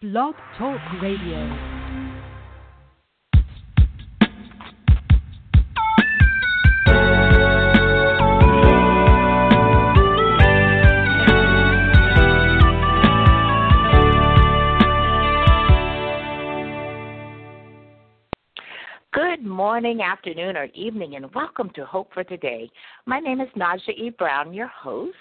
Blog Talk Radio. Good morning, afternoon, or evening, and welcome to Hope for Today. My name is Naja E. Brown, your host,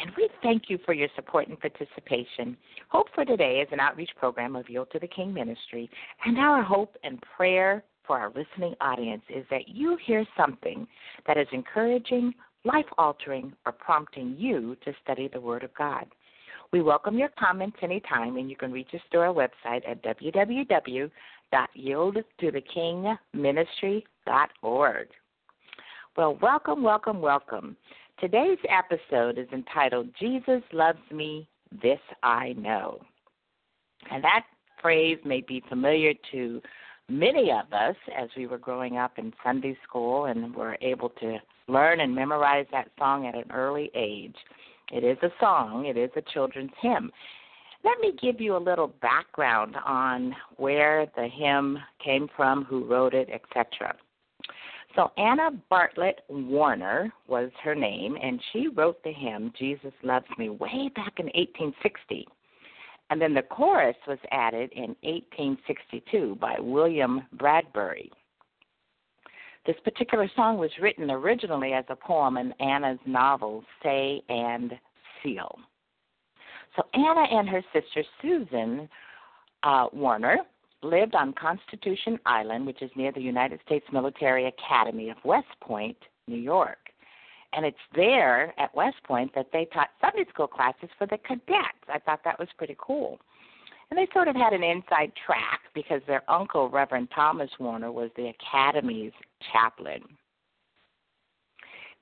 and we thank you for your support and participation. Hope for Today is an outreach program of Yield to the King Ministry, and our hope and prayer for our listening audience is that you hear something that is encouraging, life altering, or prompting you to study the Word of God. We welcome your comments anytime, and you can reach us through our website at www.yieldtothekingministry.org. Well, welcome, welcome, welcome. Today's episode is entitled Jesus Loves Me, This I Know. And that phrase may be familiar to many of us as we were growing up in Sunday school and were able to learn and memorize that song at an early age. It is a song, it is a children's hymn. Let me give you a little background on where the hymn came from, who wrote it, etc. So, Anna Bartlett Warner was her name, and she wrote the hymn, Jesus Loves Me, way back in 1860. And then the chorus was added in 1862 by William Bradbury. This particular song was written originally as a poem in Anna's novel, Say and Seal. So Anna and her sister Susan uh, Warner lived on Constitution Island, which is near the United States Military Academy of West Point, New York. And it's there at West Point that they taught Sunday school classes for the cadets. I thought that was pretty cool. And they sort of had an inside track because their uncle, Reverend Thomas Warner, was the Academy's chaplain.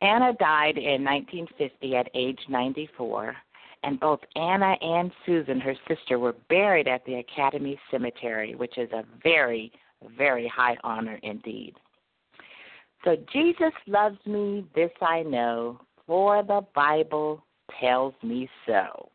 Anna died in 1950 at age 94, and both Anna and Susan, her sister, were buried at the Academy Cemetery, which is a very, very high honor indeed. So, Jesus loves me, this I know, for the Bible tells me so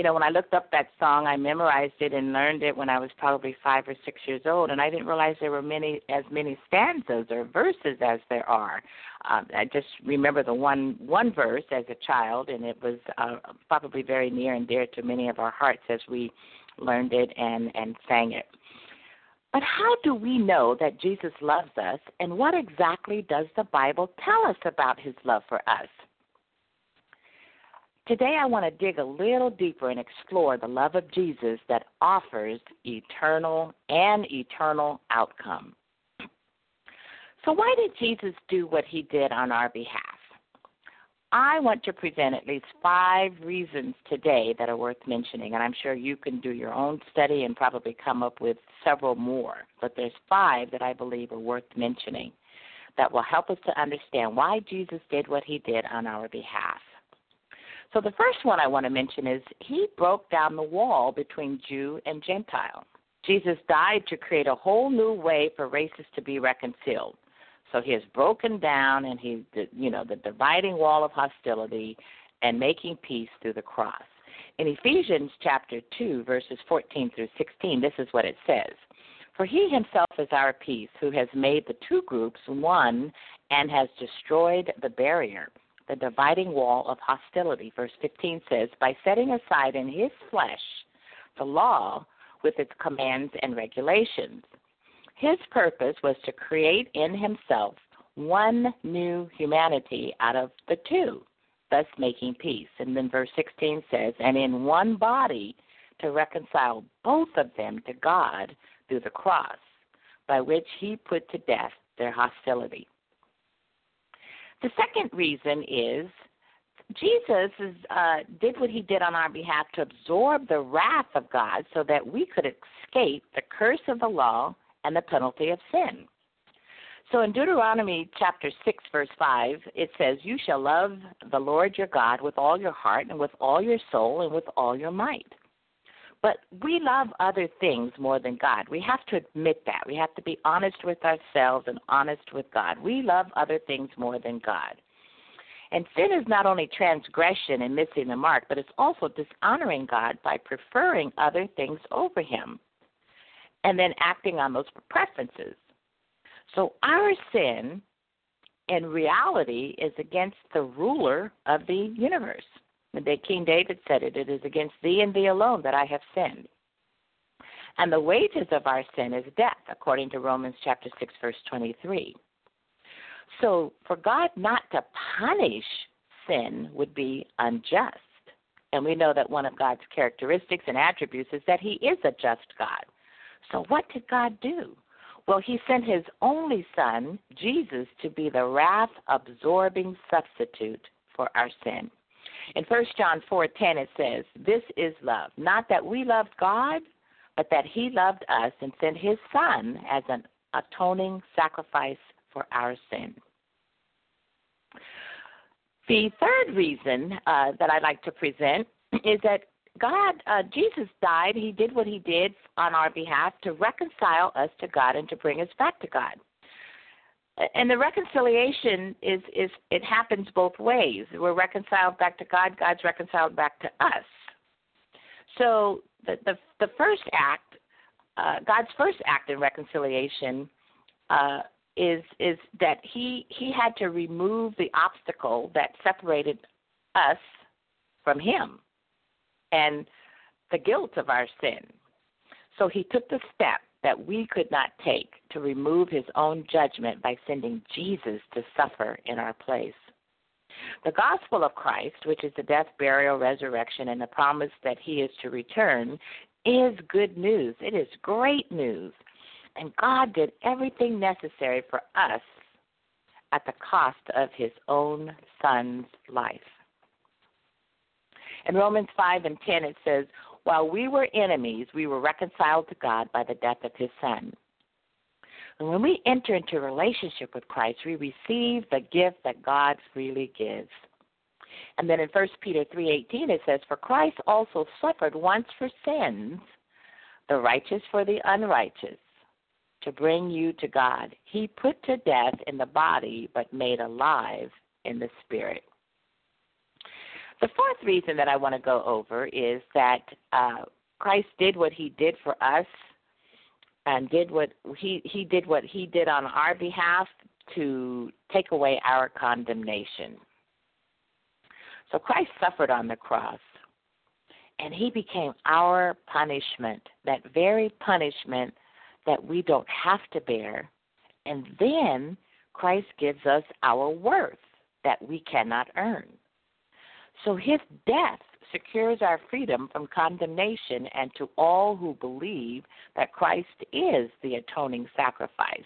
you know, when I looked up that song, I memorized it and learned it when I was probably five or six years old, and I didn't realize there were many as many stanzas or verses as there are. Um, I just remember the one one verse as a child, and it was uh, probably very near and dear to many of our hearts as we learned it and and sang it. But how do we know that Jesus loves us, and what exactly does the Bible tell us about his love for us? Today, I want to dig a little deeper and explore the love of Jesus that offers eternal and eternal outcome. So, why did Jesus do what he did on our behalf? I want to present at least five reasons today that are worth mentioning, and I'm sure you can do your own study and probably come up with several more. But there's five that I believe are worth mentioning that will help us to understand why Jesus did what he did on our behalf. So the first one I want to mention is he broke down the wall between Jew and Gentile. Jesus died to create a whole new way for races to be reconciled. So he has broken down and he you know the dividing wall of hostility and making peace through the cross. In Ephesians chapter 2 verses 14 through 16 this is what it says. For he himself is our peace who has made the two groups one and has destroyed the barrier the dividing wall of hostility. Verse 15 says, by setting aside in his flesh the law with its commands and regulations. His purpose was to create in himself one new humanity out of the two, thus making peace. And then verse 16 says, and in one body to reconcile both of them to God through the cross, by which he put to death their hostility. The second reason is Jesus is, uh, did what he did on our behalf to absorb the wrath of God so that we could escape the curse of the law and the penalty of sin. So in Deuteronomy chapter 6, verse 5, it says, You shall love the Lord your God with all your heart and with all your soul and with all your might. But we love other things more than God. We have to admit that. We have to be honest with ourselves and honest with God. We love other things more than God. And sin is not only transgression and missing the mark, but it's also dishonoring God by preferring other things over Him and then acting on those preferences. So our sin in reality is against the ruler of the universe. And King David said it, it is against thee and thee alone that I have sinned. And the wages of our sin is death, according to Romans chapter 6, verse 23. So for God not to punish sin would be unjust. And we know that one of God's characteristics and attributes is that He is a just God. So what did God do? Well, He sent His only Son, Jesus, to be the wrath absorbing substitute for our sin. In 1 John 4:10 it says, "This is love, not that we loved God, but that he loved us and sent his son as an atoning sacrifice for our sin." The third reason uh, that I'd like to present is that God, uh, Jesus died. He did what he did on our behalf to reconcile us to God and to bring us back to God. And the reconciliation is is it happens both ways. We're reconciled back to God. God's reconciled back to us. So the the, the first act, uh, God's first act in reconciliation, uh, is is that he he had to remove the obstacle that separated us from him and the guilt of our sin. So he took the step that we could not take to remove his own judgment by sending Jesus to suffer in our place. The gospel of Christ, which is the death, burial, resurrection, and the promise that he is to return, is good news. It is great news and God did everything necessary for us at the cost of his own son's life. In Romans 5 and 10, it says, While we were enemies, we were reconciled to God by the death of his son. And when we enter into a relationship with Christ, we receive the gift that God freely gives. And then in 1 Peter 3:18 it says for Christ also suffered once for sins, the righteous for the unrighteous, to bring you to God. He put to death in the body, but made alive in the spirit. The fourth reason that I want to go over is that uh, Christ did what he did for us and did what he he did what he did on our behalf to take away our condemnation. So Christ suffered on the cross and he became our punishment, that very punishment that we don't have to bear. And then Christ gives us our worth that we cannot earn. So his death secures our freedom from condemnation and to all who believe that Christ is the atoning sacrifice,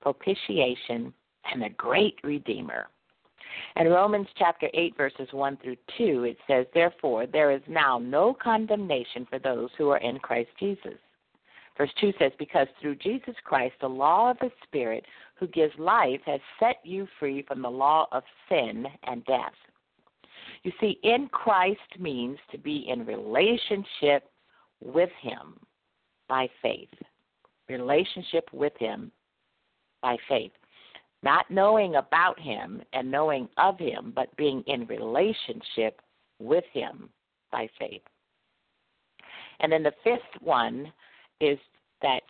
propitiation, and the great redeemer. In Romans chapter 8, verses 1 through 2, it says, Therefore, there is now no condemnation for those who are in Christ Jesus. Verse 2 says, Because through Jesus Christ, the law of the Spirit who gives life has set you free from the law of sin and death. You see, in Christ means to be in relationship with Him by faith. Relationship with Him by faith. Not knowing about Him and knowing of Him, but being in relationship with Him by faith. And then the fifth one is that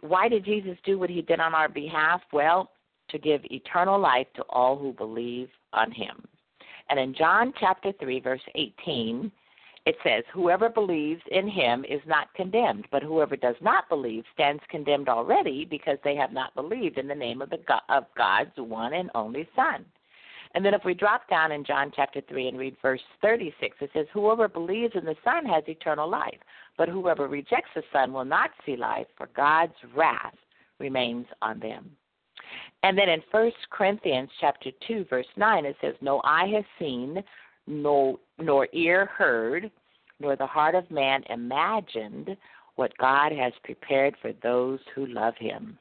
why did Jesus do what he did on our behalf? Well, to give eternal life to all who believe on him. And in John chapter 3 verse 18, it says, Whoever believes in him is not condemned, but whoever does not believe stands condemned already because they have not believed in the name of, the God, of God's one and only Son. And then if we drop down in John chapter 3 and read verse 36, it says, Whoever believes in the Son has eternal life, but whoever rejects the Son will not see life, for God's wrath remains on them. And then in 1 Corinthians chapter 2, verse 9, it says, No eye has seen, no, nor ear heard, nor the heart of man imagined what God has prepared for those who love him.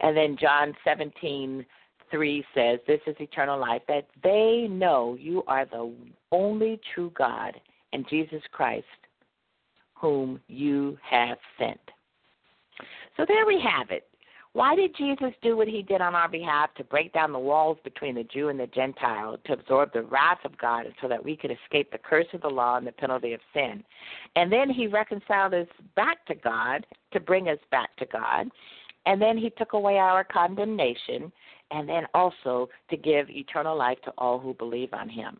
And then John 17, 3 says, This is eternal life, that they know you are the only true God and Jesus Christ, whom you have sent. So there we have it. Why did Jesus do what he did on our behalf to break down the walls between the Jew and the Gentile, to absorb the wrath of God so that we could escape the curse of the law and the penalty of sin? And then he reconciled us back to God to bring us back to God. And then he took away our condemnation and then also to give eternal life to all who believe on him.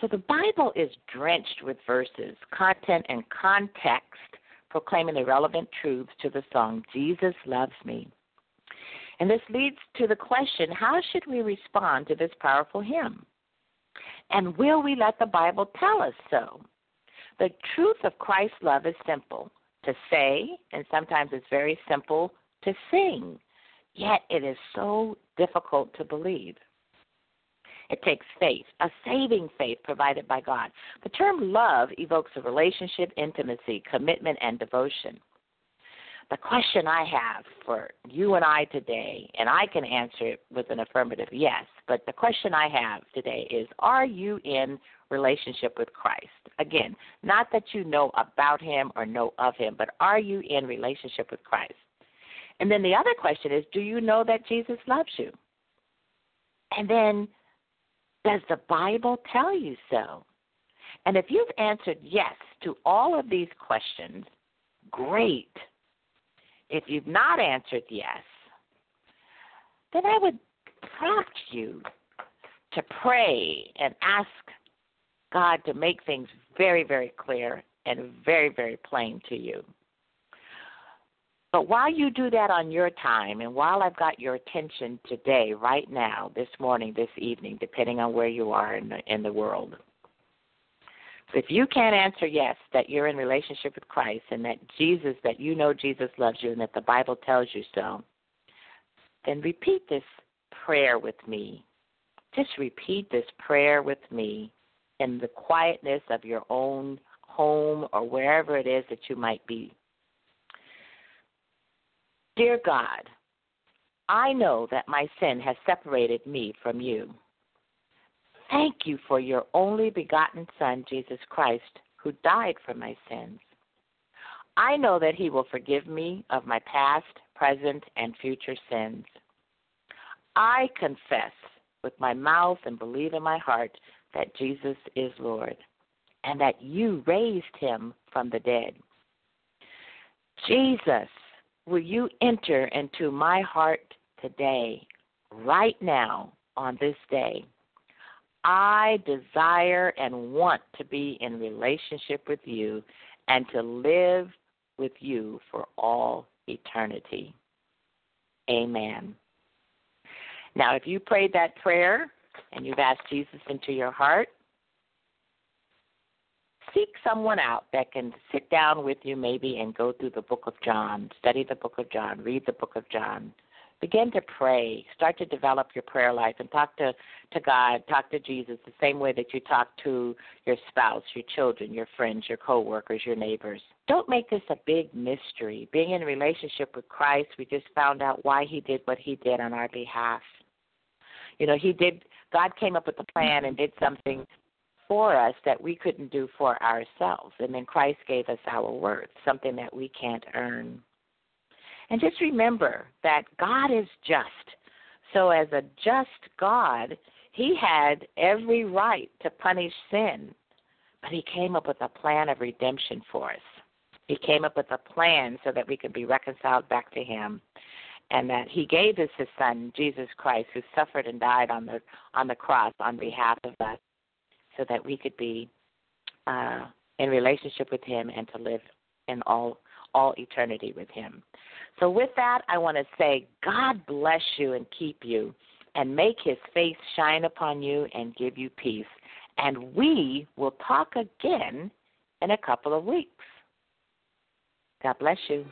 So the Bible is drenched with verses, content, and context proclaiming the relevant truths to the song, Jesus Loves Me. And this leads to the question how should we respond to this powerful hymn? And will we let the Bible tell us so? The truth of Christ's love is simple to say, and sometimes it's very simple to sing, yet it is so difficult to believe. It takes faith, a saving faith provided by God. The term love evokes a relationship, intimacy, commitment, and devotion. The question I have for you and I today, and I can answer it with an affirmative yes, but the question I have today is Are you in relationship with Christ? Again, not that you know about him or know of him, but are you in relationship with Christ? And then the other question is Do you know that Jesus loves you? And then does the Bible tell you so? And if you've answered yes to all of these questions, great. If you've not answered yes, then I would prompt you to pray and ask God to make things very, very clear and very, very plain to you. But while you do that on your time, and while I've got your attention today, right now, this morning, this evening, depending on where you are in the, in the world, if you can't answer yes, that you're in relationship with Christ and that Jesus, that you know Jesus loves you and that the Bible tells you so, then repeat this prayer with me. Just repeat this prayer with me in the quietness of your own home or wherever it is that you might be Dear God, I know that my sin has separated me from you. Thank you for your only begotten Son, Jesus Christ, who died for my sins. I know that he will forgive me of my past, present, and future sins. I confess with my mouth and believe in my heart that Jesus is Lord and that you raised him from the dead. Jesus, will you enter into my heart today, right now, on this day? I desire and want to be in relationship with you and to live with you for all eternity. Amen. Now, if you prayed that prayer and you've asked Jesus into your heart, seek someone out that can sit down with you maybe and go through the book of John, study the book of John, read the book of John. Begin to pray. Start to develop your prayer life and talk to, to God, talk to Jesus the same way that you talk to your spouse, your children, your friends, your coworkers, your neighbors. Don't make this a big mystery. Being in a relationship with Christ, we just found out why he did what he did on our behalf. You know, he did God came up with a plan and did something for us that we couldn't do for ourselves. And then Christ gave us our worth, something that we can't earn. And just remember that God is just. So, as a just God, He had every right to punish sin, but He came up with a plan of redemption for us. He came up with a plan so that we could be reconciled back to Him, and that He gave us His Son, Jesus Christ, who suffered and died on the on the cross on behalf of us so that we could be uh, in relationship with Him and to live in all all eternity with Him. So, with that, I want to say, God bless you and keep you, and make His face shine upon you and give you peace. And we will talk again in a couple of weeks. God bless you.